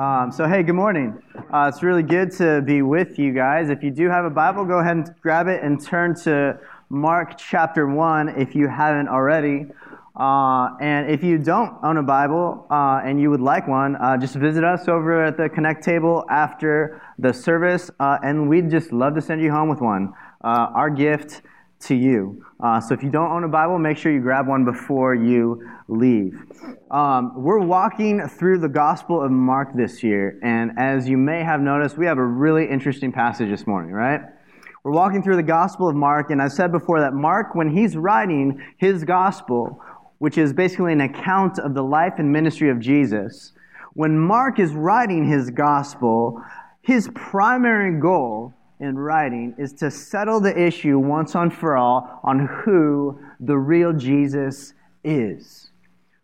Um, so, hey, good morning. Uh, it's really good to be with you guys. If you do have a Bible, go ahead and grab it and turn to Mark chapter 1 if you haven't already. Uh, and if you don't own a Bible uh, and you would like one, uh, just visit us over at the Connect table after the service, uh, and we'd just love to send you home with one. Uh, our gift to you. Uh, so if you don't own a Bible, make sure you grab one before you leave. Um, we're walking through the Gospel of Mark this year, and as you may have noticed, we have a really interesting passage this morning, right? We're walking through the Gospel of Mark, and I've said before that Mark, when he's writing his Gospel, which is basically an account of the life and ministry of Jesus, when Mark is writing his Gospel, his primary goal in writing is to settle the issue once and for all on who the real Jesus is.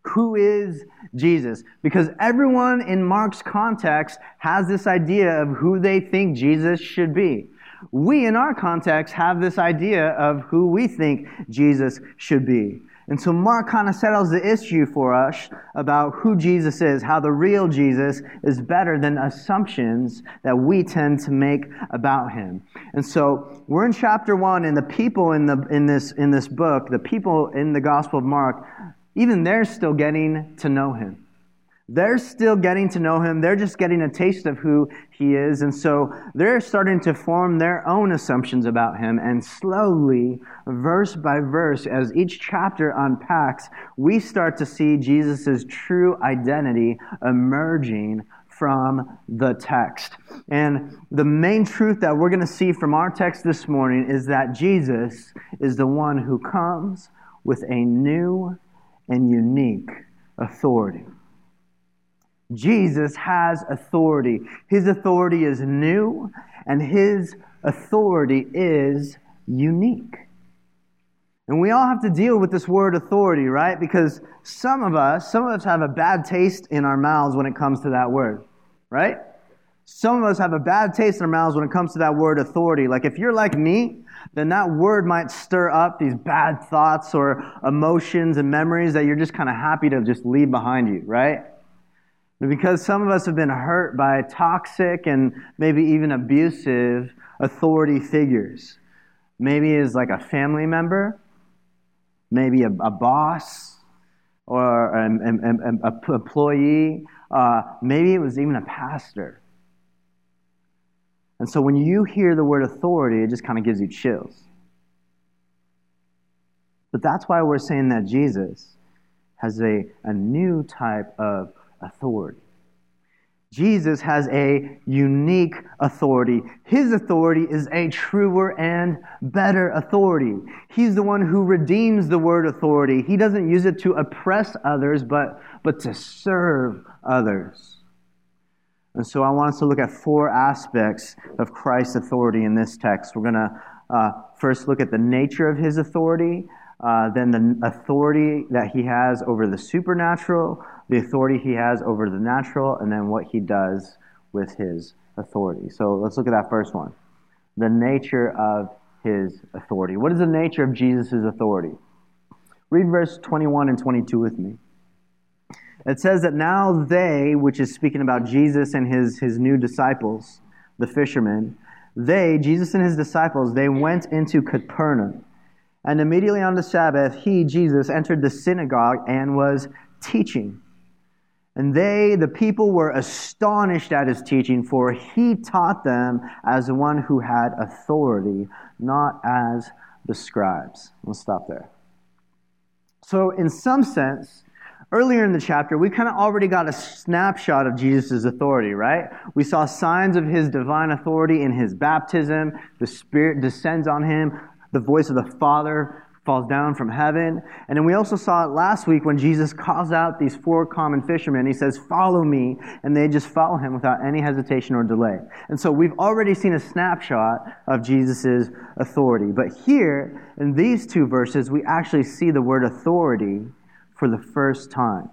Who is Jesus? Because everyone in Mark's context has this idea of who they think Jesus should be. We, in our context, have this idea of who we think Jesus should be. And so Mark kind of settles the issue for us about who Jesus is, how the real Jesus is better than assumptions that we tend to make about him. And so we're in chapter one, and the people in, the, in, this, in this book, the people in the Gospel of Mark, even they're still getting to know him. They're still getting to know him. They're just getting a taste of who he is. And so they're starting to form their own assumptions about him. And slowly, verse by verse, as each chapter unpacks, we start to see Jesus' true identity emerging from the text. And the main truth that we're going to see from our text this morning is that Jesus is the one who comes with a new and unique authority. Jesus has authority. His authority is new, and his authority is unique. And we all have to deal with this word authority, right? Because some of us, some of us have a bad taste in our mouths when it comes to that word, right? Some of us have a bad taste in our mouths when it comes to that word authority. Like if you're like me, then that word might stir up these bad thoughts or emotions and memories that you're just kind of happy to just leave behind you, right? Because some of us have been hurt by toxic and maybe even abusive authority figures. Maybe as like a family member, maybe a, a boss or an, an, an employee. Uh, maybe it was even a pastor. And so when you hear the word authority, it just kind of gives you chills. But that's why we're saying that Jesus has a, a new type of authority. Jesus has a unique authority. His authority is a truer and better authority. He's the one who redeems the word authority. He doesn't use it to oppress others, but, but to serve others. And so I want us to look at four aspects of Christ's authority in this text. We're going to uh, first look at the nature of his authority, uh, then the authority that he has over the supernatural, the authority he has over the natural, and then what he does with his authority. So let's look at that first one the nature of his authority. What is the nature of Jesus' authority? Read verse 21 and 22 with me. It says that now they, which is speaking about Jesus and his, his new disciples, the fishermen, they, Jesus and his disciples, they went into Capernaum. And immediately on the Sabbath, he, Jesus, entered the synagogue and was teaching. And they, the people, were astonished at his teaching, for he taught them as one who had authority, not as the scribes. We'll stop there. So, in some sense, earlier in the chapter, we kind of already got a snapshot of Jesus' authority, right? We saw signs of his divine authority in his baptism. The Spirit descends on him. The voice of the Father falls down from heaven. And then we also saw it last week when Jesus calls out these four common fishermen. He says, Follow me. And they just follow him without any hesitation or delay. And so we've already seen a snapshot of Jesus' authority. But here, in these two verses, we actually see the word authority for the first time.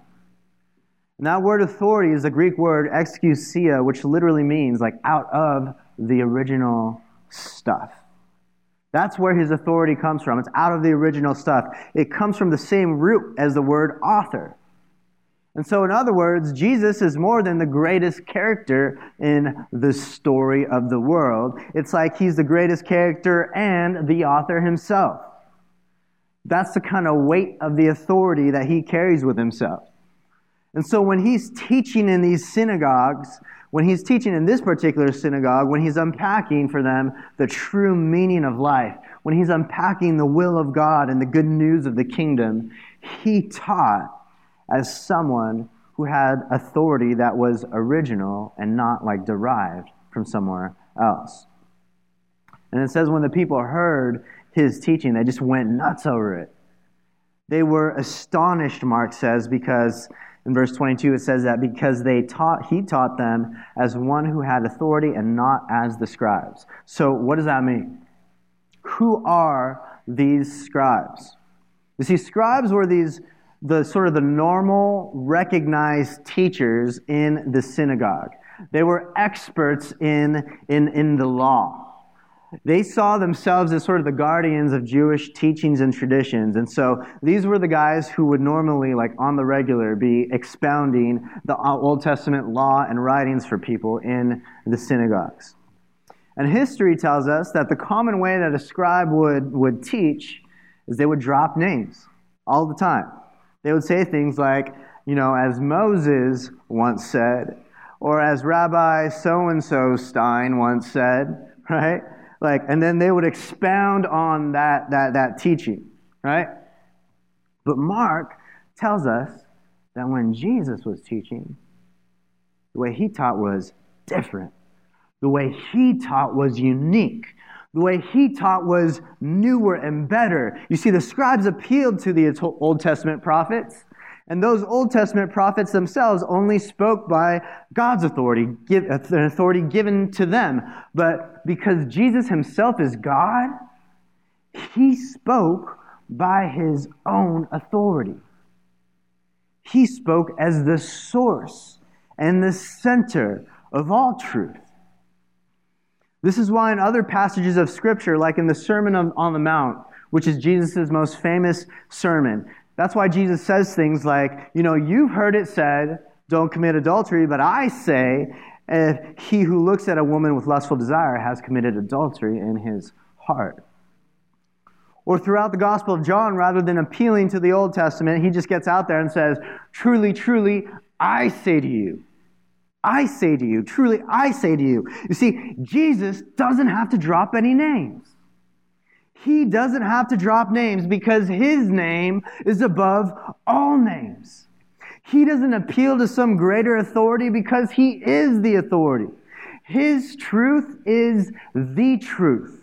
And that word authority is the Greek word exousia, which literally means like out of the original stuff. That's where his authority comes from. It's out of the original stuff. It comes from the same root as the word author. And so, in other words, Jesus is more than the greatest character in the story of the world. It's like he's the greatest character and the author himself. That's the kind of weight of the authority that he carries with himself. And so, when he's teaching in these synagogues, when he's teaching in this particular synagogue, when he's unpacking for them the true meaning of life, when he's unpacking the will of God and the good news of the kingdom, he taught as someone who had authority that was original and not like derived from somewhere else. And it says when the people heard his teaching, they just went nuts over it. They were astonished, Mark says, because in verse 22 it says that because they taught he taught them as one who had authority and not as the scribes. So what does that mean? Who are these scribes? You see, scribes were these the sort of the normal recognized teachers in the synagogue. They were experts in, in, in the law. They saw themselves as sort of the guardians of Jewish teachings and traditions. And so these were the guys who would normally, like on the regular, be expounding the Old Testament law and writings for people in the synagogues. And history tells us that the common way that a scribe would, would teach is they would drop names all the time. They would say things like, you know, as Moses once said, or as Rabbi so and so Stein once said, right? Like, and then they would expound on that, that, that teaching, right? But Mark tells us that when Jesus was teaching, the way he taught was different. The way he taught was unique. The way he taught was newer and better. You see, the scribes appealed to the Old Testament prophets, and those Old Testament prophets themselves only spoke by God's authority, an authority given to them. But because Jesus himself is God, he spoke by his own authority. He spoke as the source and the center of all truth. This is why in other passages of Scripture, like in the Sermon on the Mount, which is Jesus' most famous sermon, that's why Jesus says things like, you know, you've heard it said, don't commit adultery, but I say, if he who looks at a woman with lustful desire has committed adultery in his heart. Or throughout the Gospel of John, rather than appealing to the Old Testament, he just gets out there and says, Truly, truly, I say to you. I say to you, truly, I say to you. You see, Jesus doesn't have to drop any names. He doesn't have to drop names because his name is above all names. He doesn't appeal to some greater authority because he is the authority. His truth is the truth.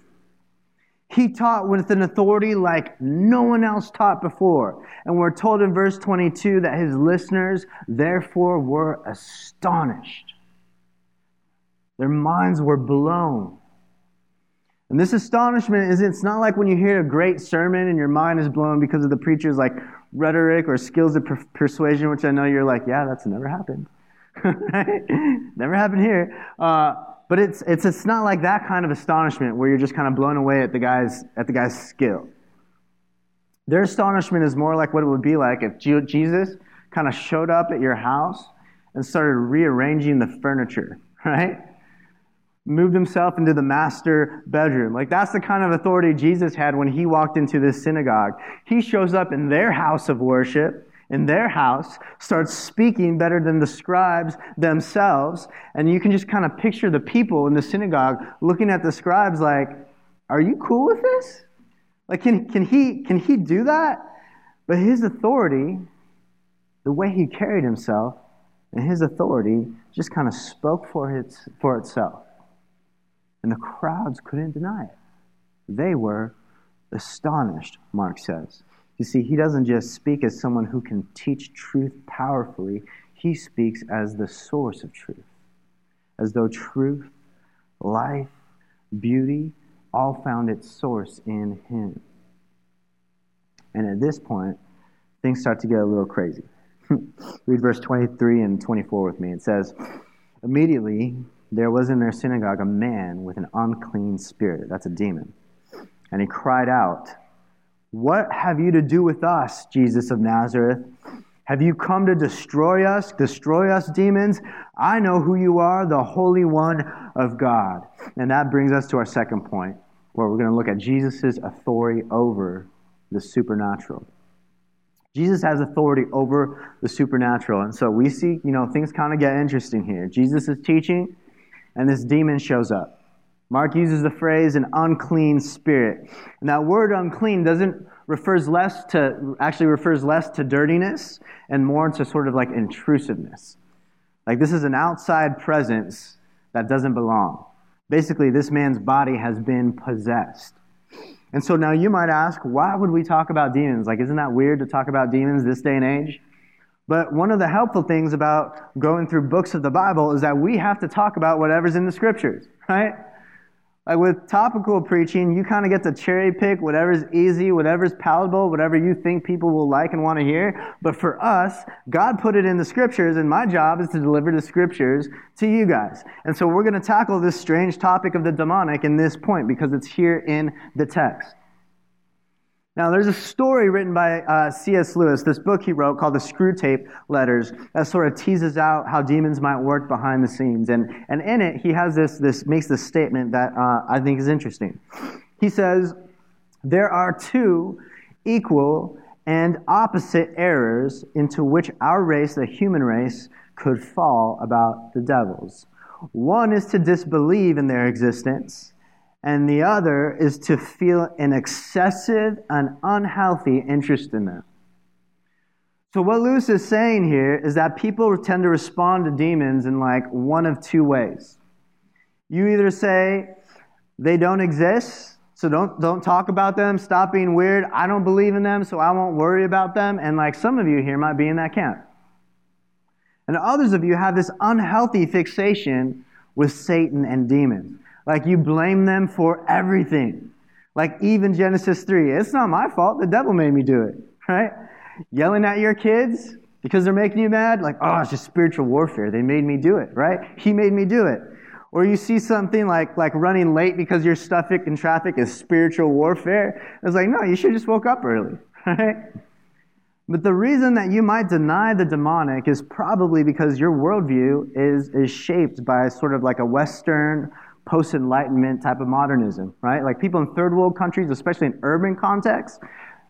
He taught with an authority like no one else taught before. And we're told in verse 22 that his listeners, therefore, were astonished. Their minds were blown. And this astonishment is it's not like when you hear a great sermon and your mind is blown because of the preacher's like rhetoric or skills of per- persuasion, which I know you're like, yeah, that's never happened. never happened here. Uh, but it's, it's, it's not like that kind of astonishment where you're just kind of blown away at the guy's, at the guy's skill. Their astonishment is more like what it would be like if Jesus kind of showed up at your house and started rearranging the furniture, right? Moved himself into the master bedroom. Like that's the kind of authority Jesus had when he walked into this synagogue. He shows up in their house of worship in their house starts speaking better than the scribes themselves. And you can just kind of picture the people in the synagogue looking at the scribes like, Are you cool with this? Like, can, can, he, can he do that? But his authority, the way he carried himself, and his authority just kind of spoke for, its, for itself. And the crowds couldn't deny it. They were astonished, Mark says. You see, he doesn't just speak as someone who can teach truth powerfully, he speaks as the source of truth. As though truth, life, beauty all found its source in him. And at this point, things start to get a little crazy. Read verse 23 and 24 with me. It says, Immediately there was in their synagogue a man with an unclean spirit. That's a demon. And he cried out, what have you to do with us, Jesus of Nazareth? Have you come to destroy us? Destroy us, demons? I know who you are, the Holy One of God. And that brings us to our second point, where we're going to look at Jesus' authority over the supernatural. Jesus has authority over the supernatural. And so we see, you know, things kind of get interesting here. Jesus is teaching, and this demon shows up. Mark uses the phrase an unclean spirit. And that word unclean doesn't refers less to actually refers less to dirtiness and more to sort of like intrusiveness. Like this is an outside presence that doesn't belong. Basically, this man's body has been possessed. And so now you might ask, why would we talk about demons? Like, isn't that weird to talk about demons this day and age? But one of the helpful things about going through books of the Bible is that we have to talk about whatever's in the scriptures, right? Like with topical preaching, you kind of get to cherry pick whatever's easy, whatever's palatable, whatever you think people will like and want to hear. But for us, God put it in the scriptures, and my job is to deliver the scriptures to you guys. And so we're going to tackle this strange topic of the demonic in this point because it's here in the text. Now, there's a story written by uh, C.S. Lewis, this book he wrote called The Screwtape Letters, that sort of teases out how demons might work behind the scenes. And, and in it, he has this, this makes this statement that uh, I think is interesting. He says, There are two equal and opposite errors into which our race, the human race, could fall about the devils. One is to disbelieve in their existence and the other is to feel an excessive and unhealthy interest in them. So, what Lewis is saying here is that people tend to respond to demons in like one of two ways. You either say they don't exist, so don't, don't talk about them, stop being weird, I don't believe in them, so I won't worry about them, and like some of you here might be in that camp. And others of you have this unhealthy fixation with Satan and demons. Like you blame them for everything. Like even Genesis 3. It's not my fault. The devil made me do it, right? Yelling at your kids because they're making you mad. Like, oh, it's just spiritual warfare. They made me do it, right? He made me do it. Or you see something like, like running late because you're stuck in traffic is spiritual warfare. It's like, no, you should just woke up early, right? But the reason that you might deny the demonic is probably because your worldview is, is shaped by sort of like a Western post Enlightenment type of modernism, right? Like people in third world countries, especially in urban contexts,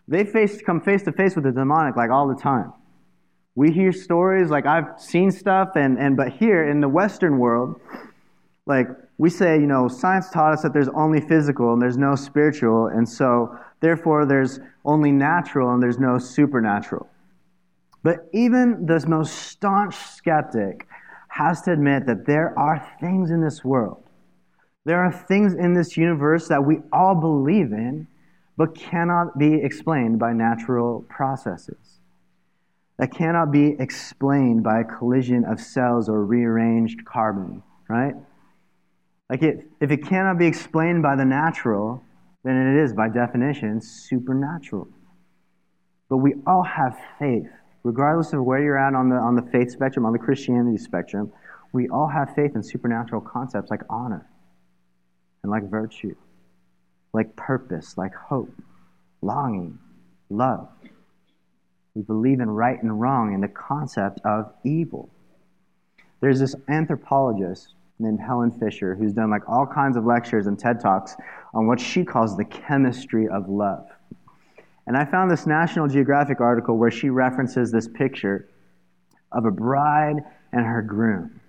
they face, come face to face with the demonic like all the time. We hear stories, like I've seen stuff, and, and but here in the Western world, like we say, you know, science taught us that there's only physical and there's no spiritual, and so therefore there's only natural and there's no supernatural. But even the most staunch skeptic has to admit that there are things in this world there are things in this universe that we all believe in, but cannot be explained by natural processes. That cannot be explained by a collision of cells or rearranged carbon, right? Like it, if it cannot be explained by the natural, then it is, by definition, supernatural. But we all have faith, regardless of where you're at on the, on the faith spectrum, on the Christianity spectrum. We all have faith in supernatural concepts like honor, and like virtue, like purpose, like hope, longing, love. We believe in right and wrong and the concept of evil. There's this anthropologist named Helen Fisher who's done like all kinds of lectures and TED Talks on what she calls the chemistry of love. And I found this National Geographic article where she references this picture of a bride and her groom.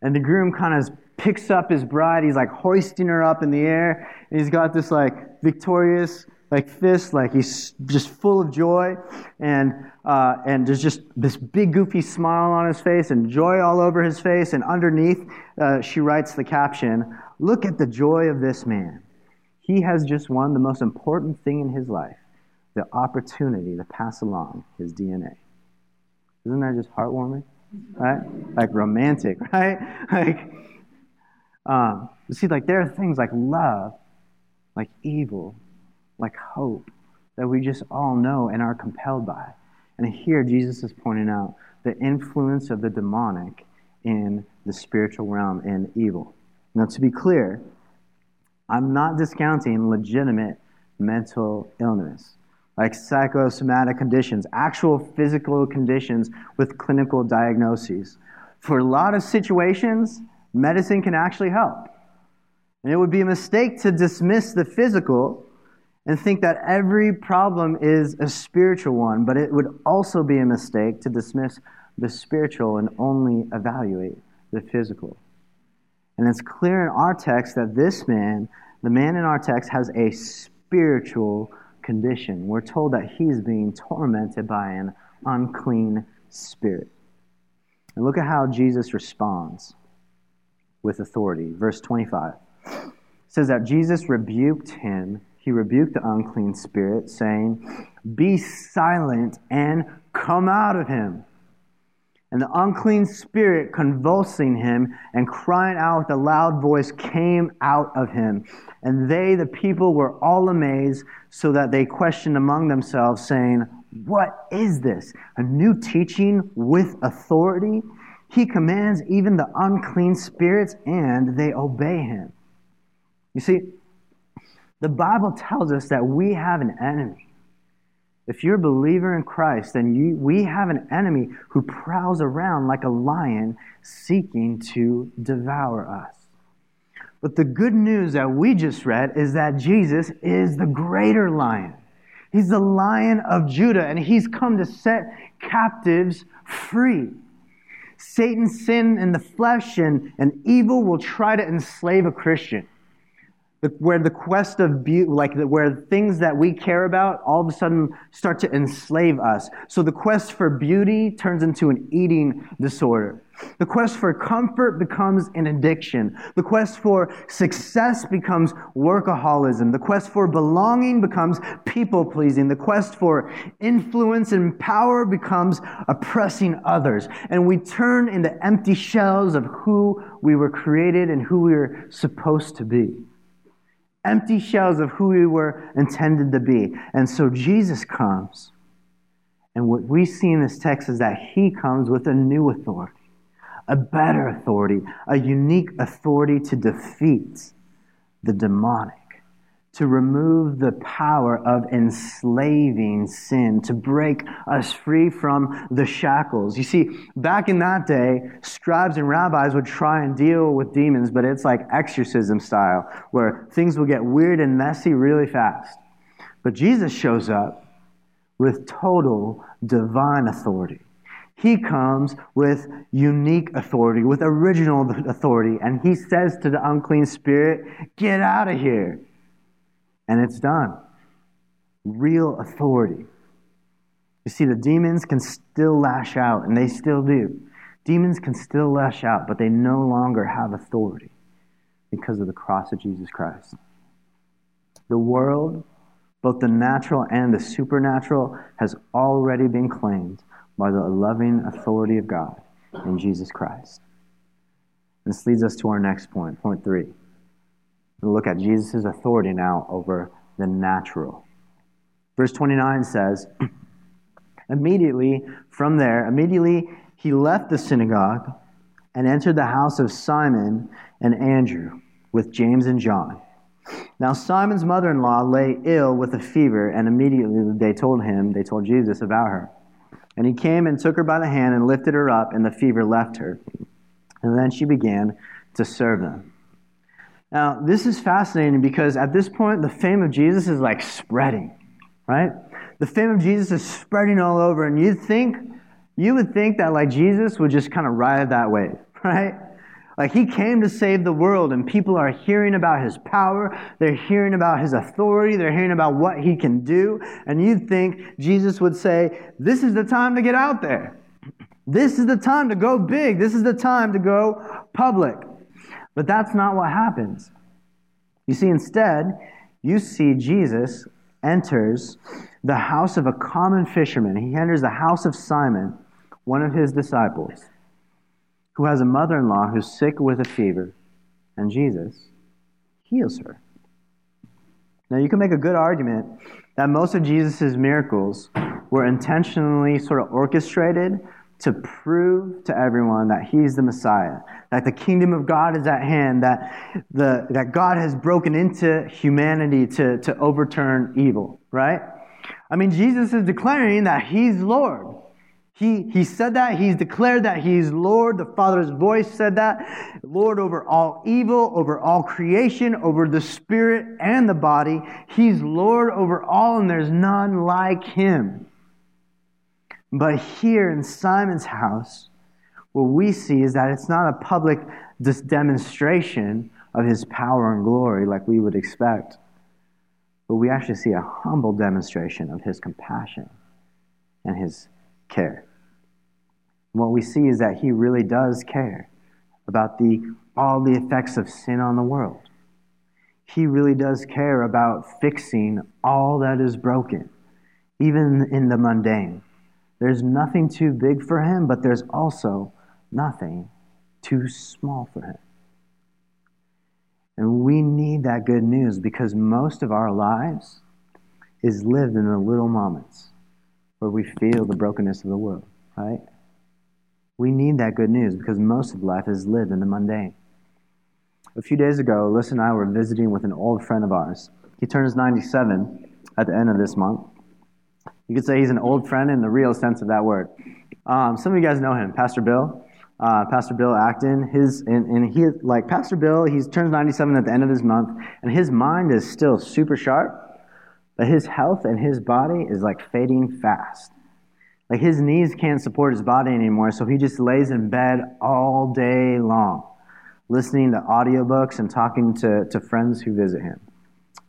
And the groom kind of picks up his bride. He's like hoisting her up in the air. And he's got this like victorious like fist, like he's just full of joy. And, uh, and there's just this big goofy smile on his face and joy all over his face. And underneath, uh, she writes the caption, look at the joy of this man. He has just won the most important thing in his life, the opportunity to pass along his DNA. Isn't that just heartwarming? Right? Like romantic, right? Like, um, you see, like there are things like love, like evil, like hope that we just all know and are compelled by. And here Jesus is pointing out the influence of the demonic in the spiritual realm and evil. Now, to be clear, I'm not discounting legitimate mental illness. like psychosomatic conditions, actual physical conditions with clinical diagnoses. For a lot of situations, medicine can actually help. And it would be a mistake to dismiss the physical and think that every problem is a spiritual one, but it would also be a mistake to dismiss the spiritual and only evaluate the physical. And it's clear in our text that this man, the man in our text, has a spiritual condition. We're told that he's being tormented by an unclean spirit. And look at how Jesus responds with authority. Verse 25 says that Jesus rebuked him. He rebuked the unclean spirit, saying, Be silent and come out of him. And the unclean spirit, convulsing him and crying out with a loud voice, came out of him. And they, the people, were all amazed, so that they questioned among themselves, saying, What is this? A new teaching with authority? He commands even the unclean spirits, and they obey him. You see, the Bible tells us that we have an enemy. If you're a believer in Christ, then you, we have an enemy who prowls around like a lion seeking to devour us. But the good news that we just read is that Jesus is the greater lion. He's the lion of Judah, and he's come to set captives free. Satan's sin in the flesh and, and evil will try to enslave a Christian where the quest of beauty, like the, where things that we care about all of a sudden start to enslave us. So the quest for beauty turns into an eating disorder. The quest for comfort becomes an addiction. The quest for success becomes workaholism. The quest for belonging becomes people pleasing. The quest for influence and power becomes oppressing others. And we turn into empty shells of who we were created and who we were supposed to be empty shells of who we were intended to be. And so Jesus comes. And what we see in this text is that he comes with a new authority, a better authority, a unique authority to defeat the demonic to remove the power of enslaving sin, to break us free from the shackles. You see, back in that day, scribes and rabbis would try and deal with demons, but it's like exorcism style, where things will get weird and messy really fast. But Jesus shows up with total divine authority. He comes with unique authority, with original authority, and he says to the unclean spirit, Get out of here and it's done. Real authority. You see, the demons can still lash out, and they still do. Demons can still lash out, but they no longer have authority because of the cross of Jesus Christ. The world, both the natural and the supernatural, has already been claimed by the loving authority of God in Jesus Christ. This leads us to our next point, point three. We'll look at Jesus' authority now over the natural. Verse 29 says, Immediately from there, immediately he left the synagogue and entered the house of Simon and Andrew with James and John. Now Simon's mother in law lay ill with a fever, and immediately they told him, they told Jesus about her. And he came and took her by the hand and lifted her up, and the fever left her. And then she began to serve them. Now, this is fascinating because at this point, the fame of Jesus is like spreading, right? The fame of Jesus is spreading all over, and you'd think, you would think that like Jesus would just kind of ride that wave, right? Like he came to save the world, and people are hearing about his power. They're hearing about his authority. They're hearing about what he can do. And you'd think Jesus would say, This is the time to get out there. This is the time to go big. This is the time to go public. But that's not what happens. You see, instead, you see Jesus enters the house of a common fisherman. He enters the house of Simon, one of his disciples, who has a mother in law who's sick with a fever, and Jesus heals her. Now, you can make a good argument that most of Jesus' miracles were intentionally sort of orchestrated to prove to everyone that he's the Messiah, that the kingdom of God is at hand, that, the, that God has broken into humanity to, to overturn evil, right? I mean, Jesus is declaring that he's Lord. He, he said that. He's declared that he's Lord. The Father's voice said that. Lord over all evil, over all creation, over the spirit and the body. He's Lord over all, and there's none like him. But here in Simon's house, what we see is that it's not a public demonstration of his power and glory like we would expect, but we actually see a humble demonstration of his compassion and his care. And what we see is that he really does care about the, all the effects of sin on the world. He really does care about fixing all that is broken, even in the mundane. There's nothing too big for him, but there's also nothing too small for him. And we need that good news because most of our lives is lived in the little moments where we feel the brokenness of the world, right? We need that good news because most of life is lived in the mundane. A few days ago, Alyssa and I were visiting with an old friend of ours. He turns 97 at the end of this month. You could say he's an old friend in the real sense of that word. Um, some of you guys know him, Pastor Bill. Uh, Pastor Bill Acton. His and, and he like Pastor Bill. He turns 97 at the end of this month, and his mind is still super sharp, but his health and his body is like fading fast. Like his knees can't support his body anymore, so he just lays in bed all day long, listening to audiobooks and talking to, to friends who visit him.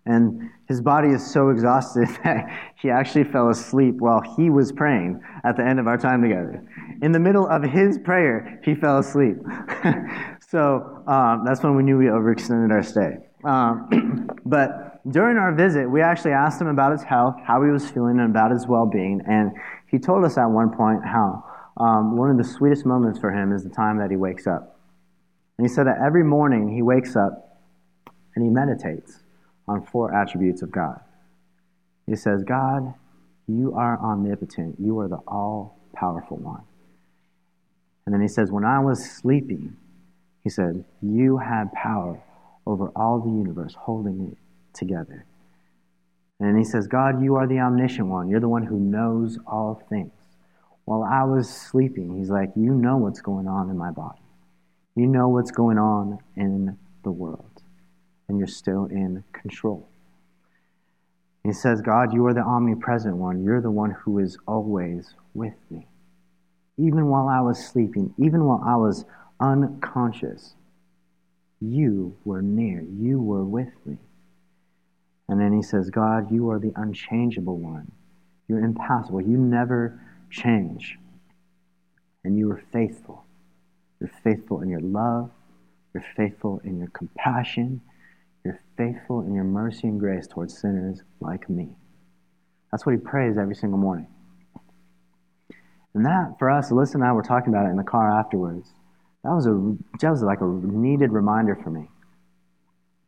And his body is so exhausted that he actually fell asleep while he was praying at the end of our time together. In the middle of his prayer, he fell asleep. so um, that's when we knew we overextended our stay. Um, but during our visit, we actually asked him about his health, how he was feeling, and about his well being. And he told us at one point how um, one of the sweetest moments for him is the time that he wakes up. And he said that every morning he wakes up and he meditates on four attributes of God. He says, God, you are omnipotent. You are the all powerful one. And then he says, When I was sleeping, he said, You had power over all the universe, holding it together. And he says, God, you are the omniscient one. You're the one who knows all things. While I was sleeping, he's like, You know what's going on in my body. You know what's going on in the world. And you're still in control. He says, God, you are the omnipresent one. You're the one who is always with me. Even while I was sleeping, even while I was unconscious, you were near. You were with me. And then he says, God, you are the unchangeable one. You're impassible. You never change. And you are faithful. You're faithful in your love. You're faithful in your compassion. Faithful in your mercy and grace towards sinners like me. That's what he prays every single morning. And that, for us, Alyssa and I were talking about it in the car afterwards. That was, a, that was like a needed reminder for me.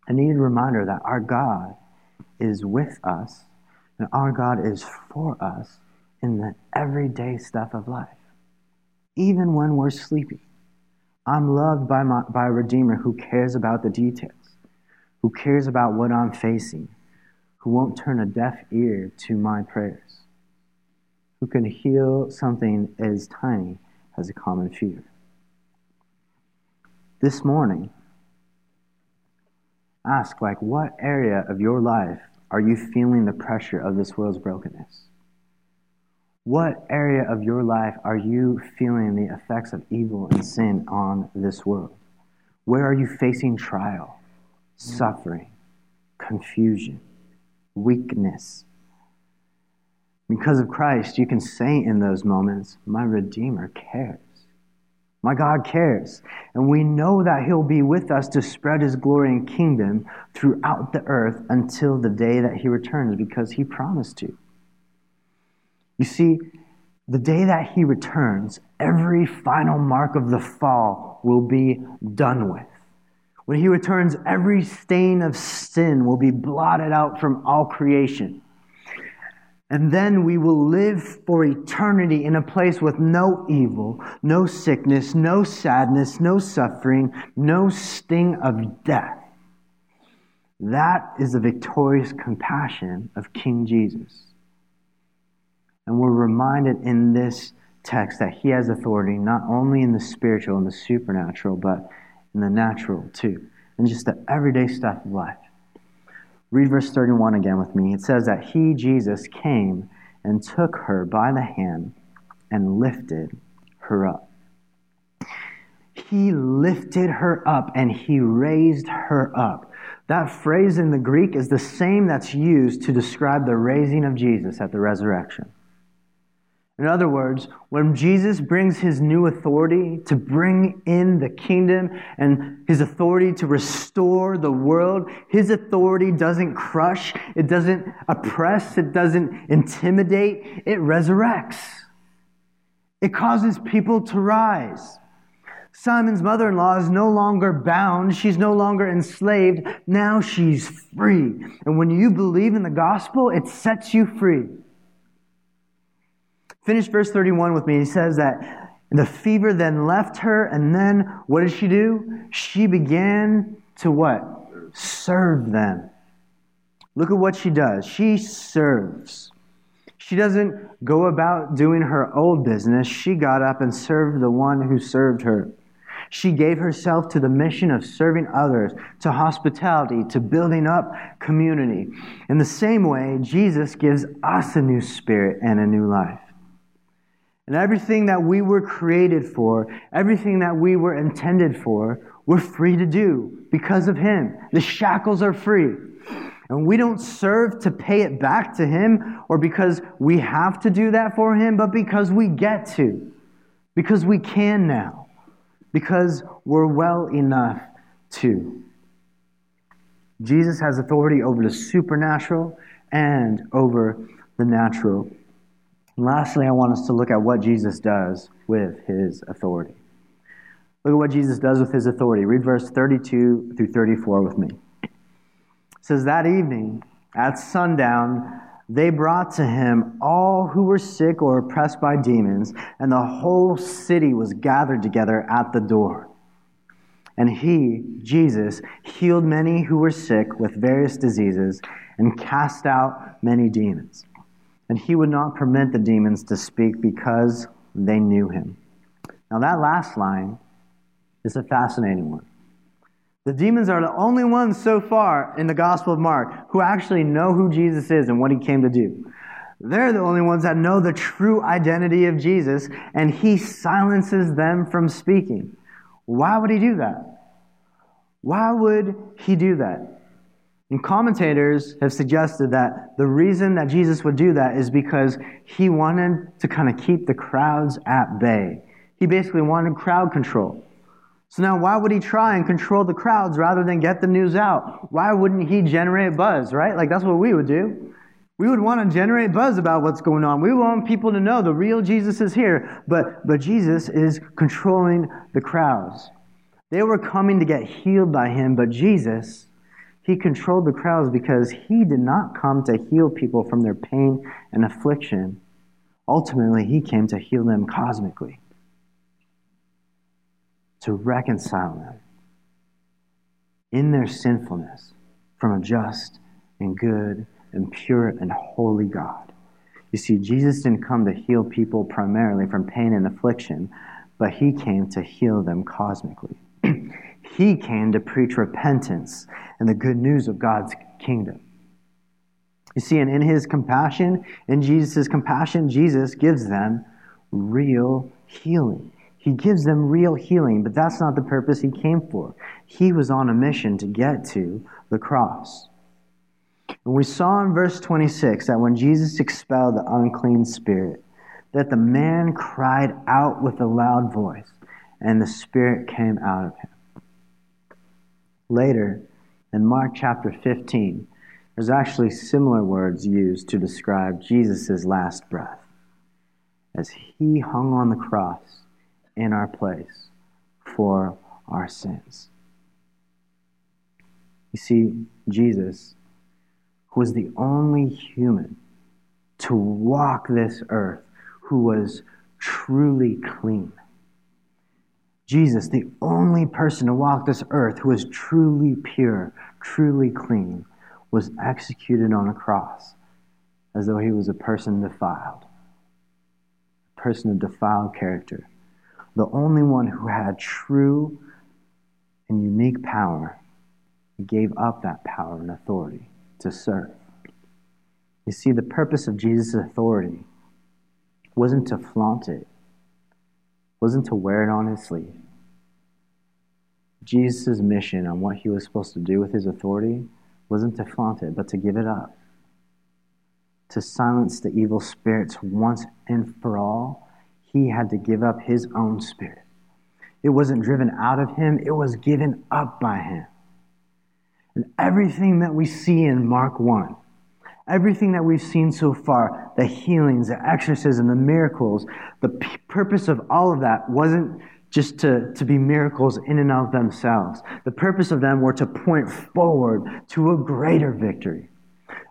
A needed reminder that our God is with us and our God is for us in the everyday stuff of life, even when we're sleepy. I'm loved by, my, by a Redeemer who cares about the details, who cares about what I'm facing, who won't turn a deaf ear to my prayers, who can heal something as tiny as a common fear. This morning, ask like what area of your life are you feeling the pressure of this world's brokenness? What area of your life are you feeling the effects of evil and sin on this world? Where are you facing trial, suffering, confusion, weakness? Because of Christ, you can say in those moments, My Redeemer cares. My God cares. And we know that He'll be with us to spread His glory and kingdom throughout the earth until the day that He returns because He promised to. You see, the day that He returns, every final mark of the fall will be done with. When He returns, every stain of sin will be blotted out from all creation. And then we will live for eternity in a place with no evil, no sickness, no sadness, no suffering, no sting of death. That is the victorious compassion of King Jesus. And we're reminded in this text that he has authority not only in the spiritual and the supernatural, but in the natural too, and just the everyday stuff of life. Read verse 31 again with me. It says that he, Jesus, came and took her by the hand and lifted her up. He lifted her up and he raised her up. That phrase in the Greek is the same that's used to describe the raising of Jesus at the resurrection. In other words, when Jesus brings his new authority to bring in the kingdom and his authority to restore the world, his authority doesn't crush, it doesn't oppress, it doesn't intimidate, it resurrects. It causes people to rise. Simon's mother in law is no longer bound. She's no longer enslaved. Now she's free. And when you believe in the gospel, it sets you free. Finish verse 31 with me. He says that the fever then left her, and then what did she do? She began to what? Serve them. Look at what she does. She serves. She doesn't go about doing her old business. She got up and served the one who served her. She gave herself to the mission of serving others, to hospitality, to building up community. In the same way, Jesus gives us a new spirit and a new life. And everything that we were created for, everything that we were intended for, we're free to do because of Him. The shackles are free. And we don't serve to pay it back to Him or because we have to do that for Him, but because we get to. Because we can now. Because we're well enough to. Jesus has authority over the supernatural and over the natural. And lastly, I want us to look at what Jesus does with his authority. Look at what Jesus does with his authority. Read verse 32 through 34 with me. It says, That evening, at sundown, they brought to him all who were sick or oppressed by demons, and the whole city was gathered together at the door. And he, Jesus, healed many who were sick with various diseases and cast out many demons and he would not permit the demons to speak because they knew him. Now, that last line is a fascinating one. The demons are the only ones so far in the Gospel of Mark who actually know who Jesus is and what he came to do. They're the only ones that know the true identity of Jesus, and he silences them from speaking. Why would he do that? Why would he do that? And commentators have suggested that the reason that Jesus would do that is because he wanted to kind of keep the crowds at bay. He basically wanted crowd control. So now, why would he try and control the crowds rather than get the news out? Why wouldn't he generate buzz, right? Like, that's what we would do. We would want to generate buzz about what's going on. We want people to know the real Jesus is here, but, but Jesus is controlling the crowds. They were coming to get healed by him, but Jesus he controlled the crowds because he did not come to heal people from their pain and affliction. Ultimately, he came to heal them cosmically, to reconcile them in their sinfulness from a just and good and pure and holy God. You see, Jesus didn't come to heal people primarily from pain and affliction, but he came to heal them cosmically. He came to preach repentance and the good news of God's kingdom. You see, and in his compassion, in Jesus' compassion, Jesus gives them real healing. He gives them real healing, but that's not the purpose he came for. He was on a mission to get to the cross. And we saw in verse 26 that when Jesus expelled the unclean spirit, that the man cried out with a loud voice, and the spirit came out of him. Later, in Mark chapter 15, there's actually similar words used to describe Jesus' last breath as he hung on the cross in our place for our sins. You see, Jesus who was the only human to walk this earth who was truly clean. Jesus, the only person to walk this earth who was truly pure, truly clean, was executed on a cross as though he was a person defiled a person of defiled character, the only one who had true and unique power, gave up that power and authority to serve. You see, the purpose of Jesus' authority wasn't to flaunt it, wasn't to wear it on his sleeve. Jesus' mission on what he was supposed to do with his authority wasn't to flaunt it, but to give it up. To silence the evil spirits once and for all, he had to give up his own spirit. It wasn't driven out of him, it was given up by him. And everything that we see in Mark 1, everything that we've seen so far, the healings, the exorcism, the miracles, the p- purpose of all of that wasn't just to, to be miracles in and of themselves. The purpose of them were to point forward to a greater victory,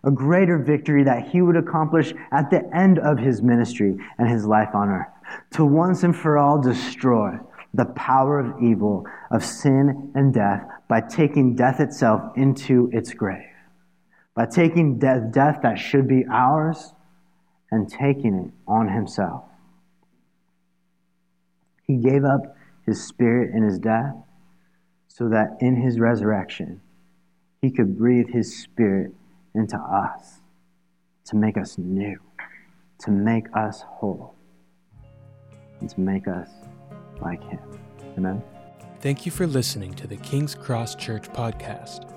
a greater victory that he would accomplish at the end of his ministry and his life on earth, to once and for all destroy the power of evil, of sin and death, by taking death itself into its grave, by taking death, death that should be ours and taking it on himself. He gave up his spirit in his death so that in his resurrection, he could breathe his spirit into us to make us new, to make us whole, and to make us like him. Amen. Thank you for listening to the King's Cross Church podcast.